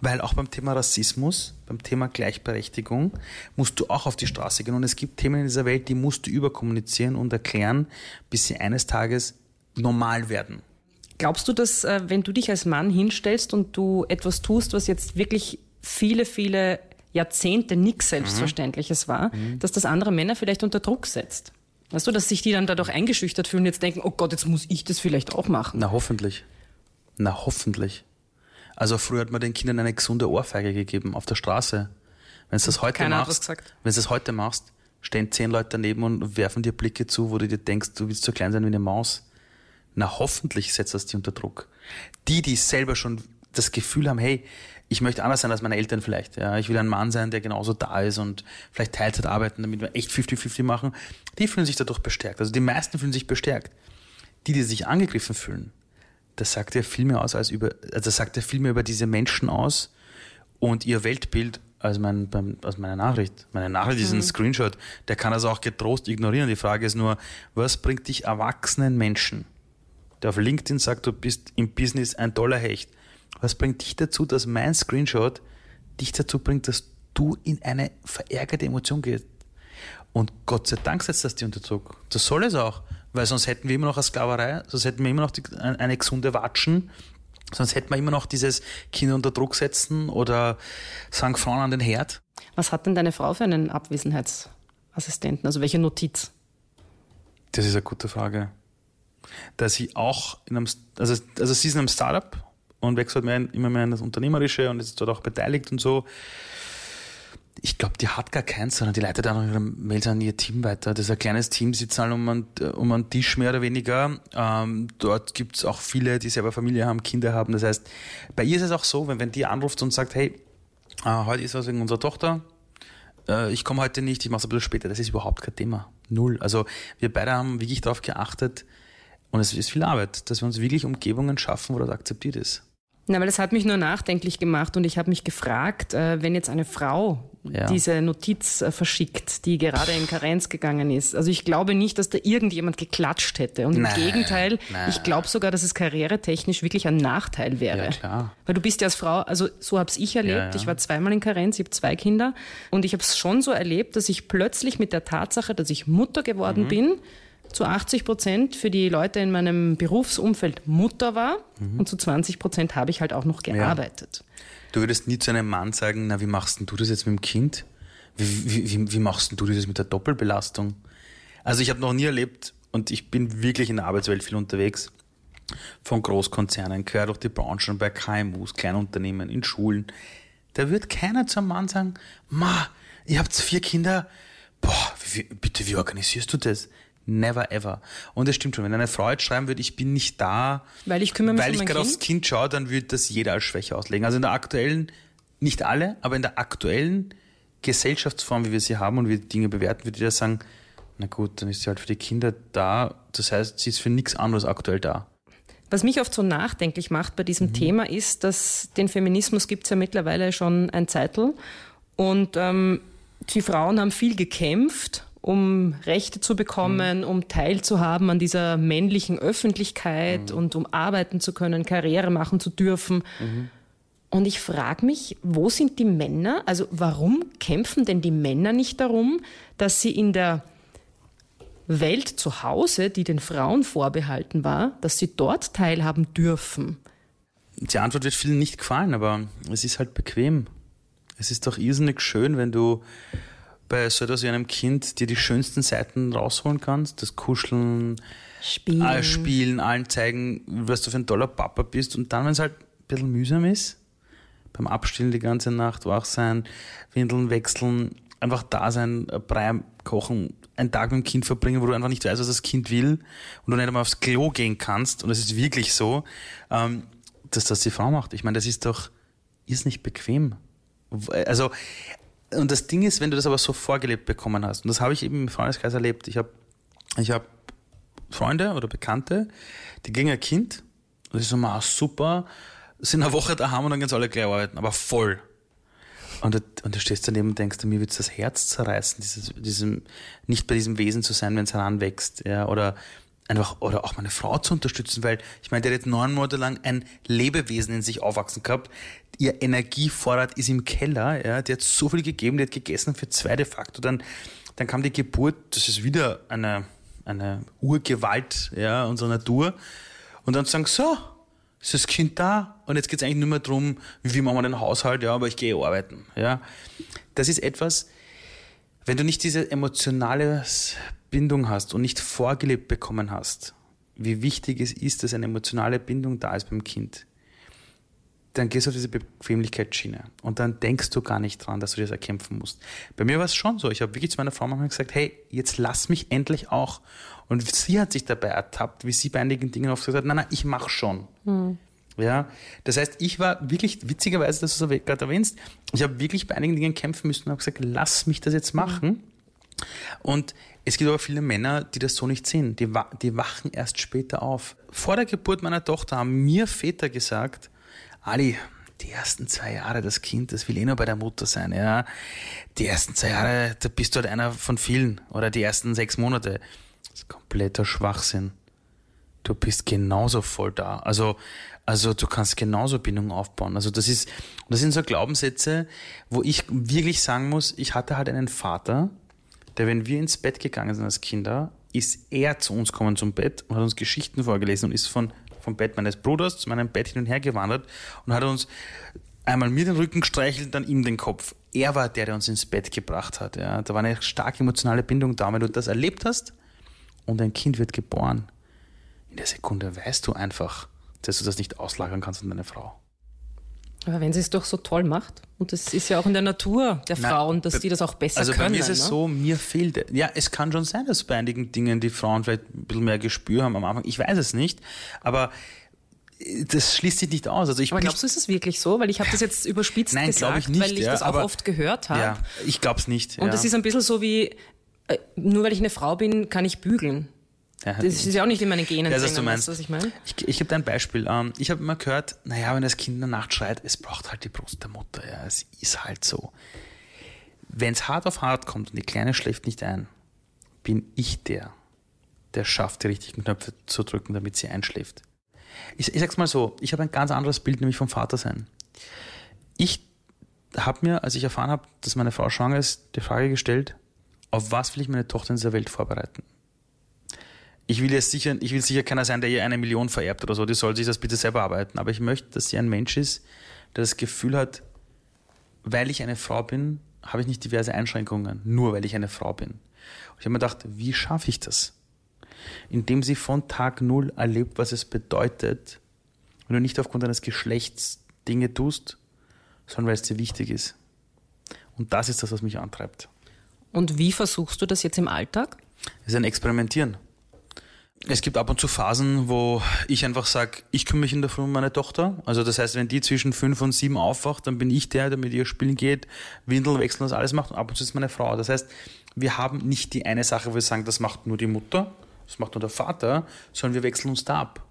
weil auch beim Thema Rassismus, beim Thema Gleichberechtigung musst du auch auf die Straße gehen. Und es gibt Themen in dieser Welt, die musst du überkommunizieren und erklären, bis sie eines Tages normal werden. Glaubst du, dass äh, wenn du dich als Mann hinstellst und du etwas tust, was jetzt wirklich viele, viele Jahrzehnte nichts Selbstverständliches mhm. war, mhm. dass das andere Männer vielleicht unter Druck setzt? Weißt du, dass sich die dann dadurch eingeschüchtert fühlen und jetzt denken, oh Gott, jetzt muss ich das vielleicht auch machen? Na, hoffentlich. Na, hoffentlich. Also früher hat man den Kindern eine gesunde Ohrfeige gegeben auf der Straße. Wenn du das heute Keiner machst, wenn du das heute machst, stehen zehn Leute daneben und werfen dir Blicke zu, wo du dir denkst, du willst so klein sein wie eine Maus. Na, hoffentlich setzt das die unter Druck. Die, die selber schon das Gefühl haben, hey, ich möchte anders sein als meine Eltern vielleicht. Ja, ich will ein Mann sein, der genauso da ist und vielleicht Teilzeit arbeiten, damit wir echt 50-50 machen. Die fühlen sich dadurch bestärkt. Also die meisten fühlen sich bestärkt. Die, die sich angegriffen fühlen, das sagt ja viel mehr aus als über, also das sagt ja viel mehr über diese Menschen aus und ihr Weltbild als, mein, als meine Nachricht. Meine Nachricht ist ein mhm. Screenshot, der kann das auch getrost ignorieren. Die Frage ist nur, was bringt dich erwachsenen Menschen, der auf LinkedIn sagt, du bist im Business ein toller Hecht, was bringt dich dazu, dass mein Screenshot dich dazu bringt, dass du in eine verärgerte Emotion gehst? Und Gott sei Dank setzt das dir unter Druck. Das soll es auch. Weil sonst hätten wir immer noch eine Sklaverei, sonst hätten wir immer noch die, eine gesunde Watschen, sonst hätten wir immer noch dieses Kinder unter Druck setzen oder sagen Frauen an den Herd. Was hat denn deine Frau für einen Abwesenheitsassistenten? Also welche Notiz? Das ist eine gute Frage. Da sie auch in einem, also, also sie ist in einem Startup und wechselt mehr, immer mehr in das Unternehmerische und ist dort auch beteiligt und so ich glaube, die hat gar keins, sondern die leitet auch ihre Mails an ihr Team weiter. Das ist ein kleines Team, sie zahlen um einen, um einen Tisch mehr oder weniger. Ähm, dort gibt es auch viele, die selber Familie haben, Kinder haben. Das heißt, bei ihr ist es auch so, wenn, wenn die anruft und sagt, hey, äh, heute ist was wegen unserer Tochter, äh, ich komme heute nicht, ich mache es ein bisschen später. Das ist überhaupt kein Thema. Null. Also wir beide haben wirklich darauf geachtet und es ist viel Arbeit, dass wir uns wirklich Umgebungen schaffen, wo das akzeptiert ist. Na, weil das hat mich nur nachdenklich gemacht und ich habe mich gefragt, äh, wenn jetzt eine Frau ja. diese Notiz äh, verschickt, die gerade in Karenz gegangen ist. Also ich glaube nicht, dass da irgendjemand geklatscht hätte. Und nein, im Gegenteil, nein. ich glaube sogar, dass es karrieretechnisch wirklich ein Nachteil wäre. Ja, klar. Weil du bist ja als Frau, also so habe ich erlebt. Ja, ja. Ich war zweimal in Karenz, ich habe zwei Kinder und ich habe es schon so erlebt, dass ich plötzlich mit der Tatsache, dass ich Mutter geworden mhm. bin, zu 80 Prozent für die Leute in meinem Berufsumfeld Mutter war mhm. und zu 20 Prozent habe ich halt auch noch gearbeitet. Ja. Du würdest nie zu einem Mann sagen, na, wie machst denn du das jetzt mit dem Kind? Wie, wie, wie machst denn du das mit der Doppelbelastung? Also ich habe noch nie erlebt und ich bin wirklich in der Arbeitswelt viel unterwegs, von Großkonzernen, quer durch die Branchen, bei KMUs, Kleinunternehmen, in Schulen. Da wird keiner zum Mann sagen, ma, ihr habt vier Kinder, boah, wie, bitte, wie organisierst du das? Never ever. Und es stimmt schon, wenn eine Frau jetzt schreiben würde, ich bin nicht da, Weil ich kümmere mich weil um ich gerade Kind. aufs Kind schaue, dann würde das jeder als Schwäche auslegen. Also in der aktuellen, nicht alle, aber in der aktuellen Gesellschaftsform, wie wir sie haben und wie wir Dinge bewerten, würde jeder sagen, na gut, dann ist sie halt für die Kinder da. Das heißt, sie ist für nichts anderes aktuell da. Was mich oft so nachdenklich macht bei diesem Thema ist, dass den Feminismus gibt es ja mittlerweile schon ein Zeitl und ähm, die Frauen haben viel gekämpft, um Rechte zu bekommen, um teilzuhaben an dieser männlichen Öffentlichkeit und um arbeiten zu können, Karriere machen zu dürfen. Und ich frage mich, wo sind die Männer? Also warum kämpfen denn die Männer nicht darum, dass sie in der Welt zu Hause, die den Frauen vorbehalten war, dass sie dort teilhaben dürfen? Die Antwort wird vielen nicht gefallen, aber es ist halt bequem. Es ist doch irrsinnig schön, wenn du bei so etwas wie einem Kind dir die schönsten Seiten rausholen kannst, das Kuscheln, Spielen. alles spielen, allen zeigen, was du für ein toller Papa bist. Und dann, wenn es halt ein bisschen mühsam ist, beim Abstillen die ganze Nacht wach sein, Windeln wechseln, einfach da sein, ein Brei kochen, einen Tag mit dem Kind verbringen, wo du einfach nicht weißt, was das Kind will und du nicht einmal aufs Klo gehen kannst. Und es ist wirklich so, ähm, dass das die Frau macht. Ich meine, das ist doch, ist nicht bequem. Also, und das Ding ist, wenn du das aber so vorgelebt bekommen hast, und das habe ich eben im Freundeskreis erlebt, ich habe ich hab Freunde oder Bekannte, die kriegen ein Kind, und ist so, ah, super, sind eine Woche daheim und dann sie alle gleich arbeiten, aber voll. Und, du- und du stehst daneben und denkst, mir wird das Herz zerreißen, dieses, diesem, nicht bei diesem Wesen zu sein, wenn es heranwächst, ja, oder einfach, oder auch meine Frau zu unterstützen, weil ich meine, der hat neun Monate lang ein Lebewesen in sich aufwachsen gehabt, ihr Energievorrat ist im Keller, ja, die hat so viel gegeben, die hat gegessen für zwei de facto, dann, dann kam die Geburt, das ist wieder eine, eine Urgewalt, ja, unserer Natur, und dann sagen, so, ist das Kind da? Und jetzt geht es eigentlich nur mehr darum, wie machen wir den Haushalt, ja, aber ich gehe arbeiten. Ja. Das ist etwas, wenn du nicht diese emotionale Bindung hast und nicht vorgelebt bekommen hast, wie wichtig es ist, dass eine emotionale Bindung da ist beim Kind, dann gehst du auf diese Bequemlichkeitsschiene und dann denkst du gar nicht dran, dass du das erkämpfen musst. Bei mir war es schon so. Ich habe wirklich zu meiner Frau manchmal gesagt, hey, jetzt lass mich endlich auch. Und sie hat sich dabei ertappt, wie sie bei einigen Dingen oft gesagt hat, nein, nein, ich mach schon. Ja, das heißt, ich war wirklich, witzigerweise, dass du es gerade erwähnst, ich habe wirklich bei einigen Dingen kämpfen müssen und habe gesagt, lass mich das jetzt machen. Und es gibt aber viele Männer, die das so nicht sehen. Die, die wachen erst später auf. Vor der Geburt meiner Tochter haben mir Väter gesagt, Ali, die ersten zwei Jahre, das Kind, das will eh nur bei der Mutter sein, ja. Die ersten zwei Jahre, da bist du halt einer von vielen. Oder die ersten sechs Monate. Das ist kompletter Schwachsinn. Du bist genauso voll da. Also, also du kannst genauso Bindung aufbauen. Also das ist, das sind so Glaubenssätze, wo ich wirklich sagen muss, ich hatte halt einen Vater, der, wenn wir ins Bett gegangen sind als Kinder, ist er zu uns gekommen zum Bett und hat uns Geschichten vorgelesen und ist von, vom Bett meines Bruders zu meinem Bett hin und her gewandert und hat uns einmal mir den Rücken gestreichelt, dann ihm den Kopf. Er war der, der uns ins Bett gebracht hat. Ja. Da war eine starke emotionale Bindung da. Wenn du das erlebt hast und ein Kind wird geboren, in der Sekunde weißt du einfach, dass du das nicht auslagern kannst an deine Frau. Aber wenn sie es doch so toll macht, und das ist ja auch in der Natur der Nein, Frauen, dass die das auch besser Also können. bei mir ist es ne? so, mir fehlt, ja, es kann schon sein, dass bei einigen Dingen die Frauen vielleicht ein bisschen mehr Gespür haben am Anfang. Ich weiß es nicht, aber äh, das schließt sich nicht aus. Also ich Aber glaubst du, ist es wirklich so? Weil ich habe das jetzt überspitzt Nein, gesagt, ich nicht, weil ich ja, das auch aber- oft gehört habe. ja, ich glaube es nicht. Und ja. es ist ein bisschen so wie, äh, nur weil ich eine Frau bin, kann ich bügeln. Ja, Das ist ja auch nicht in meinen Genen Ja, was du meinst. weißt du, was ich meine? Ich, ich gebe dir ein Beispiel. Ähm, ich habe immer gehört, naja, wenn das Kind in der Nacht schreit, es braucht halt die Brust der Mutter. Ja, es ist halt so. Wenn es hart auf hart kommt und die Kleine schläft nicht ein, bin ich der, der schafft, die richtigen Knöpfe zu drücken, damit sie einschläft. Ich, ich sag's mal so, ich habe ein ganz anderes Bild, nämlich vom Vatersein. Ich habe mir, als ich erfahren habe, dass meine Frau schwanger ist, die Frage gestellt, auf was will ich meine Tochter in dieser Welt vorbereiten? Ich will jetzt sicher, ich will sicher keiner sein, der ihr eine Million vererbt oder so. Die soll sich das bitte selber arbeiten. Aber ich möchte, dass sie ein Mensch ist, der das Gefühl hat, weil ich eine Frau bin, habe ich nicht diverse Einschränkungen, nur weil ich eine Frau bin. Und ich habe mir gedacht, wie schaffe ich das? Indem sie von Tag Null erlebt, was es bedeutet, wenn du nicht aufgrund deines Geschlechts Dinge tust, sondern weil es dir wichtig ist. Und das ist das, was mich antreibt. Und wie versuchst du das jetzt im Alltag? Es ist ein Experimentieren. Es gibt ab und zu Phasen, wo ich einfach sage, ich kümmere mich in der Früh um meine Tochter. Also das heißt, wenn die zwischen fünf und sieben aufwacht, dann bin ich der, der mit ihr spielen geht, Windeln wechseln, das alles macht. Und ab und zu ist meine Frau. Das heißt, wir haben nicht die eine Sache, wo wir sagen, das macht nur die Mutter, das macht nur der Vater, sondern wir wechseln uns da ab.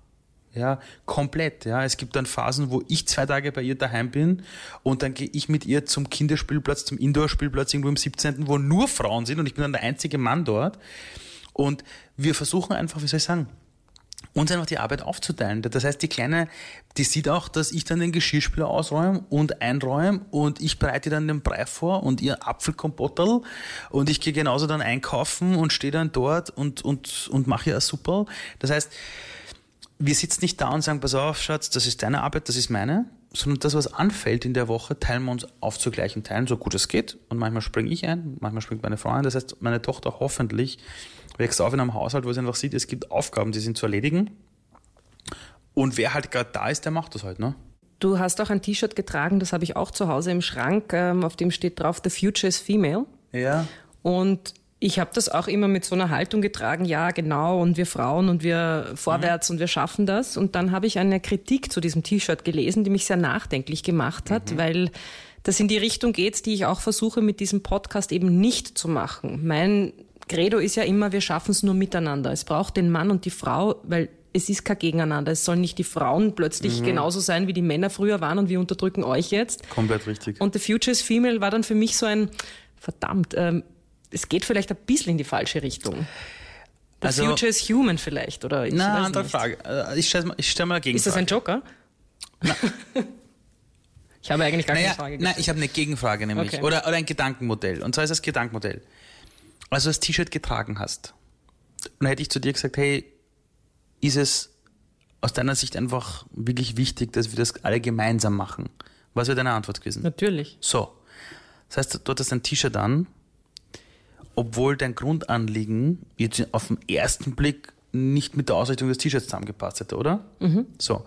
Ja, komplett. Ja, es gibt dann Phasen, wo ich zwei Tage bei ihr daheim bin und dann gehe ich mit ihr zum Kinderspielplatz, zum Indoor-Spielplatz irgendwo im 17., wo nur Frauen sind und ich bin dann der einzige Mann dort. Und wir versuchen einfach, wie soll ich sagen, uns einfach die Arbeit aufzuteilen. Das heißt, die Kleine, die sieht auch, dass ich dann den Geschirrspüler ausräume und einräume und ich bereite dann den Brei vor und ihr Apfelkompotterl und ich gehe genauso dann einkaufen und stehe dann dort und, und, und mache ein Super. Das heißt, wir sitzen nicht da und sagen, pass auf, Schatz, das ist deine Arbeit, das ist meine, sondern das, was anfällt in der Woche, teilen wir uns auf zu gleichen Teilen, so gut es geht. Und manchmal springe ich ein, manchmal springt meine Frau ein. Das heißt, meine Tochter hoffentlich wächst auf in einem Haushalt, wo sie einfach sieht, es gibt Aufgaben, die sind zu erledigen. Und wer halt gerade da ist, der macht das halt, ne? Du hast auch ein T-Shirt getragen, das habe ich auch zu Hause im Schrank, ähm, auf dem steht drauf, The Future is Female. Ja. Und ich habe das auch immer mit so einer Haltung getragen, ja, genau, und wir Frauen und wir vorwärts mhm. und wir schaffen das. Und dann habe ich eine Kritik zu diesem T-Shirt gelesen, die mich sehr nachdenklich gemacht hat, mhm. weil das in die Richtung geht, die ich auch versuche mit diesem Podcast eben nicht zu machen. Mein Credo ist ja immer, wir schaffen es nur miteinander. Es braucht den Mann und die Frau, weil es ist kein Gegeneinander. Es sollen nicht die Frauen plötzlich mhm. genauso sein, wie die Männer früher waren und wir unterdrücken euch jetzt. Komplett richtig. Und The Future is Female war dann für mich so ein, verdammt, ähm, es geht vielleicht ein bisschen in die falsche Richtung. The also, Future is Human vielleicht, oder? Ich na, andere nicht. Frage. Äh, ich stelle ich stell mal eine Gegenfrage. Ist das ein Joker? ich habe eigentlich gar naja, keine Frage gestellt. Nein, ich habe eine Gegenfrage nämlich. Okay. Oder, oder ein Gedankenmodell. Und zwar ist das Gedankenmodell. Also das T-Shirt getragen hast. Und dann hätte ich zu dir gesagt, hey, ist es aus deiner Sicht einfach wirklich wichtig, dass wir das alle gemeinsam machen? Was wäre deine Antwort gewesen? Natürlich. So. Das heißt, du hattest ein T-Shirt an, obwohl dein Grundanliegen jetzt auf den ersten Blick nicht mit der Ausrichtung des T-Shirts zusammengepasst hätte, oder? Mhm. So.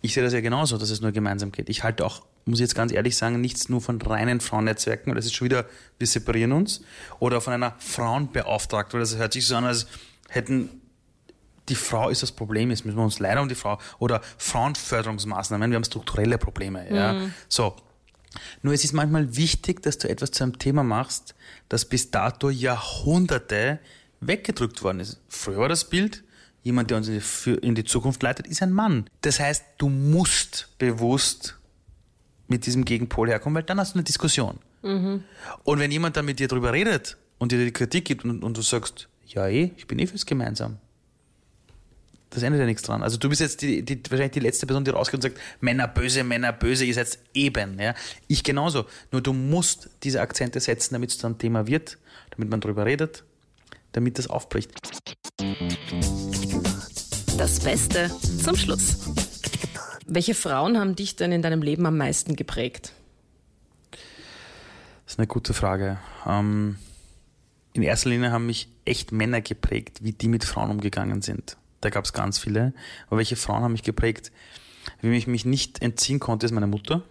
Ich sehe das ja genauso, dass es nur gemeinsam geht. Ich halte auch, muss ich jetzt ganz ehrlich sagen, nichts nur von reinen Frauennetzwerken, weil das ist schon wieder, wir separieren uns, oder von einer Frauenbeauftragten, weil das hört sich so an, als hätten die Frau ist das Problem, jetzt müssen wir uns leider um die Frau, oder Frauenförderungsmaßnahmen, wir haben strukturelle Probleme, ja. Mhm. So. Nur es ist manchmal wichtig, dass du etwas zu einem Thema machst, das bis dato Jahrhunderte weggedrückt worden ist. Früher war das Bild, jemand, der uns in die Zukunft leitet, ist ein Mann. Das heißt, du musst bewusst mit diesem Gegenpol herkommen, weil dann hast du eine Diskussion. Mhm. Und wenn jemand dann mit dir drüber redet und dir die Kritik gibt und, und du sagst, ja eh, ich bin eh fürs Gemeinsam, das ändert ja nichts dran. Also du bist jetzt die, die, wahrscheinlich die letzte Person, die rausgeht und sagt, Männer böse, Männer böse, ihr seid eben. Ja? Ich genauso. Nur du musst diese Akzente setzen, damit es einem Thema wird, damit man darüber redet, damit das aufbricht. Das Beste zum Schluss. Welche Frauen haben dich denn in deinem Leben am meisten geprägt? Das ist eine gute Frage. Ähm, in erster Linie haben mich echt Männer geprägt, wie die mit Frauen umgegangen sind. Da gab es ganz viele. Aber welche Frauen haben mich geprägt? Wie ich mich nicht entziehen konnte, ist meine Mutter.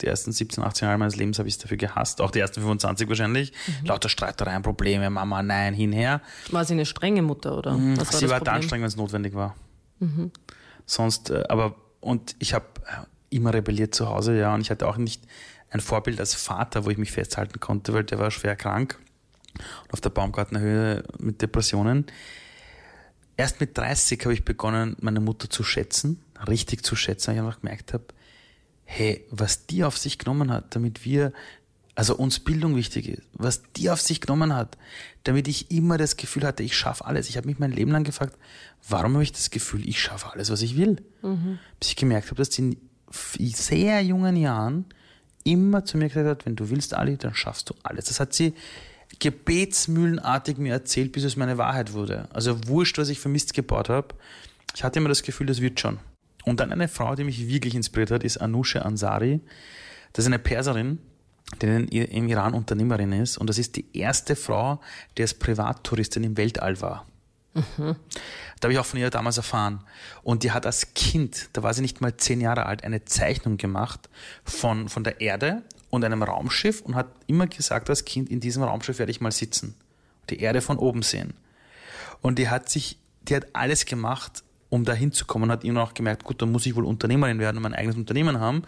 Die ersten 17, 18 Jahre meines Lebens habe ich dafür gehasst. Auch die ersten 25 wahrscheinlich. Mhm. Lauter Streitereien, Probleme, Mama, nein, hinher. War sie eine strenge Mutter oder? Mhm, war sie war Problem? dann streng, wenn es notwendig war. Mhm. Sonst, äh, aber, und ich habe äh, immer rebelliert zu Hause, ja, und ich hatte auch nicht ein Vorbild als Vater, wo ich mich festhalten konnte, weil der war schwer krank und auf der Baumgartnerhöhe mit Depressionen. Erst mit 30 habe ich begonnen, meine Mutter zu schätzen, richtig zu schätzen, weil ich einfach gemerkt habe, hey, was die auf sich genommen hat, damit wir, also uns Bildung wichtig ist, was die auf sich genommen hat, damit ich immer das Gefühl hatte, ich schaffe alles. Ich habe mich mein Leben lang gefragt, warum habe ich das Gefühl, ich schaffe alles, was ich will? Mhm. Bis ich gemerkt habe, dass sie in sehr jungen Jahren immer zu mir gesagt hat, wenn du willst, Ali, dann schaffst du alles. Das hat sie gebetsmühlenartig mir erzählt, bis es meine Wahrheit wurde. Also wurscht, was ich für Mist gebaut habe. Ich hatte immer das Gefühl, das wird schon. Und dann eine Frau, die mich wirklich inspiriert hat, ist Anusha Ansari. Das ist eine Perserin, die im Iran Unternehmerin ist. Und das ist die erste Frau, die als Privattouristin im Weltall war. Mhm. Da habe ich auch von ihr damals erfahren. Und die hat als Kind, da war sie nicht mal zehn Jahre alt, eine Zeichnung gemacht von, von der Erde und einem Raumschiff und hat immer gesagt als Kind, in diesem Raumschiff werde ich mal sitzen. Die Erde von oben sehen. Und die hat sich, die hat alles gemacht, um da hinzukommen, hat immer auch gemerkt, gut, dann muss ich wohl Unternehmerin werden und mein eigenes Unternehmen haben.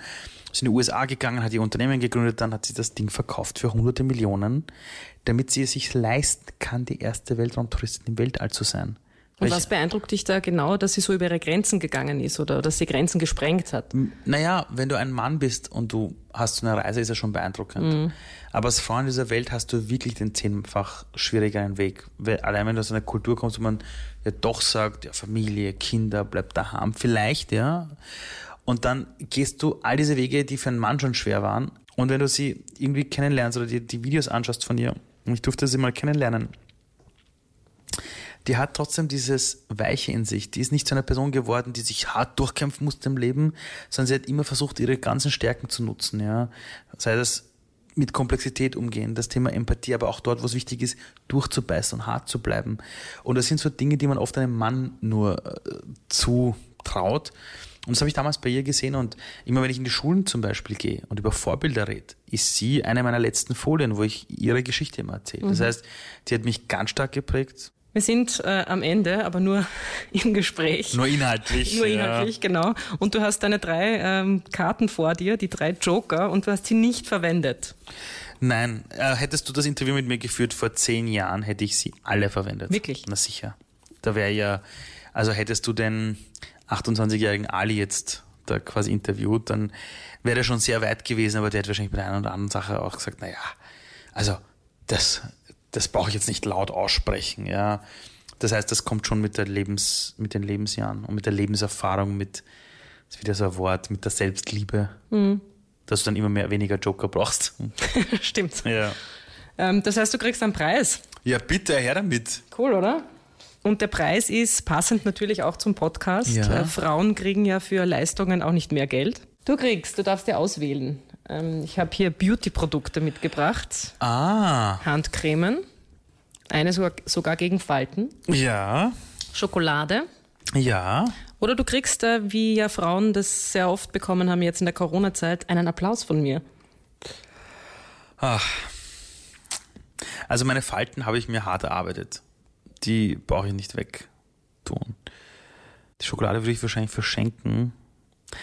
Ist in die USA gegangen, hat ihr Unternehmen gegründet, dann hat sie das Ding verkauft für hunderte Millionen, damit sie es sich leisten kann, die erste Weltraumtouristin im Weltall zu sein. Und Weil was beeindruckt dich da genau, dass sie so über ihre Grenzen gegangen ist oder dass sie Grenzen gesprengt hat? Naja, wenn du ein Mann bist und du hast so eine Reise, ist ja schon beeindruckend. Aber als Frau in dieser Welt hast du wirklich den zehnfach schwierigeren Weg. Weil allein wenn du aus einer Kultur kommst, wo man ja doch sagt, ja, Familie, Kinder, bleib daheim, vielleicht, ja. Und dann gehst du all diese Wege, die für einen Mann schon schwer waren. Und wenn du sie irgendwie kennenlernst oder dir die Videos anschaust von ihr, und ich durfte sie mal kennenlernen, die hat trotzdem dieses Weiche in sich. Die ist nicht zu einer Person geworden, die sich hart durchkämpfen musste im Leben, sondern sie hat immer versucht, ihre ganzen Stärken zu nutzen. Ja. Sei das mit Komplexität umgehen, das Thema Empathie, aber auch dort, wo es wichtig ist, durchzubeißen und hart zu bleiben. Und das sind so Dinge, die man oft einem Mann nur äh, zutraut. Und das habe ich damals bei ihr gesehen und immer wenn ich in die Schulen zum Beispiel gehe und über Vorbilder rede, ist sie eine meiner letzten Folien, wo ich ihre Geschichte immer erzähle. Das heißt, die hat mich ganz stark geprägt. Wir sind äh, am Ende, aber nur im Gespräch. Nur inhaltlich. Nur inhaltlich, genau. Und du hast deine drei ähm, Karten vor dir, die drei Joker, und du hast sie nicht verwendet. Nein, äh, hättest du das Interview mit mir geführt vor zehn Jahren, hätte ich sie alle verwendet. Wirklich? Na sicher. Da wäre ja, also hättest du den 28-jährigen Ali jetzt da quasi interviewt, dann wäre er schon sehr weit gewesen, aber der hätte wahrscheinlich bei der einen oder anderen Sache auch gesagt, naja, also das, das brauche ich jetzt nicht laut aussprechen, ja. Das heißt, das kommt schon mit, der Lebens, mit den Lebensjahren und mit der Lebenserfahrung, mit, das ist wieder so ein Wort, mit der Selbstliebe, dass du dann immer mehr weniger Joker brauchst. Stimmt. Ja. Ähm, das heißt, du kriegst einen Preis. Ja, bitte, her damit. Cool, oder? Und der Preis ist passend natürlich auch zum Podcast. Ja. Äh, Frauen kriegen ja für Leistungen auch nicht mehr Geld. Du kriegst, du darfst dir auswählen. Ähm, ich habe hier Beauty-Produkte mitgebracht. Ah, Handcremen. Eine sogar, sogar gegen Falten. ja, Schokolade. ja. Oder du kriegst, äh, wie ja Frauen das sehr oft bekommen haben jetzt in der Corona-Zeit, einen Applaus von mir. Also meine Falten habe ich mir hart erarbeitet. Die brauche ich nicht wegtun. Die Schokolade würde ich wahrscheinlich verschenken.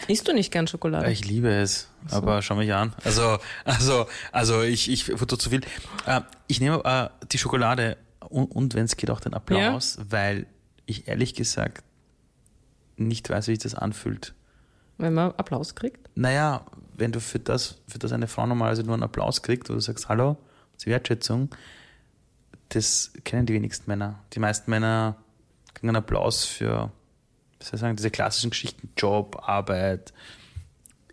Isst du nicht gern Schokolade? Ich liebe es, aber schau mich an. Also, also, also ich, ich futter zu viel. Äh, ich nehme äh, die Schokolade und, und wenn es geht auch den Applaus, weil ich ehrlich gesagt nicht weiß, wie sich das anfühlt. Wenn man Applaus kriegt? Naja, wenn du für das, für das eine Frau normalerweise nur einen Applaus kriegt, wo du sagst, hallo, ist Wertschätzung, das kennen die wenigsten Männer. Die meisten Männer kriegen einen Applaus für, wie soll ich sagen, diese klassischen Geschichten, Job, Arbeit,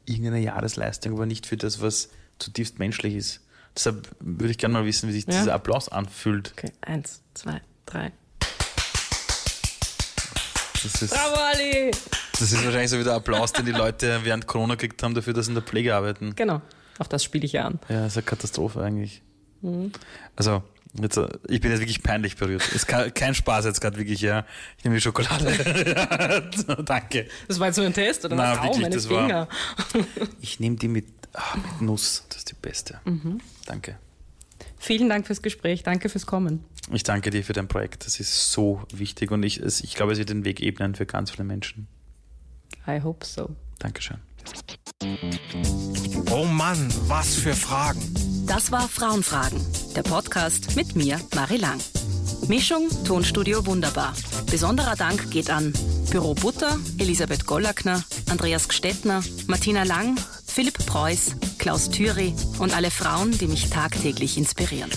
irgendeine Jahresleistung, aber nicht für das, was zutiefst menschlich ist. Deshalb würde ich gerne mal wissen, wie sich Ja. dieser Applaus anfühlt. Okay, eins, zwei, drei. Das ist, Bravo, Ali! das ist wahrscheinlich so wie der Applaus, den die Leute während Corona gekriegt haben, dafür, dass sie in der Pflege arbeiten. Genau, auf das spiele ich ja an. Ja, das ist eine Katastrophe eigentlich. Also, jetzt, ich bin jetzt wirklich peinlich berührt. Ist kein, kein Spaß jetzt gerade wirklich, ja. Ich nehme die Schokolade. Danke. Das war jetzt nur ein Test, oder Na, was? Au, wirklich, meine das war- Finger. Ich nehme die mit, ah, mit Nuss. Das ist die beste. Danke. Vielen Dank fürs Gespräch, danke fürs Kommen. Ich danke dir für dein Projekt. Das ist so wichtig und ich, es, ich glaube, es wird den Weg ebnen für ganz viele Menschen. I hope so. Dankeschön. Oh Mann, was für Fragen. Das war Frauenfragen, der Podcast mit mir, Marie Lang. Mischung Tonstudio Wunderbar. Besonderer Dank geht an Büro Butter, Elisabeth Gollackner, Andreas Gstettner, Martina Lang, Philipp Preuß, Klaus Thüry und alle Frauen, die mich tagtäglich inspirieren.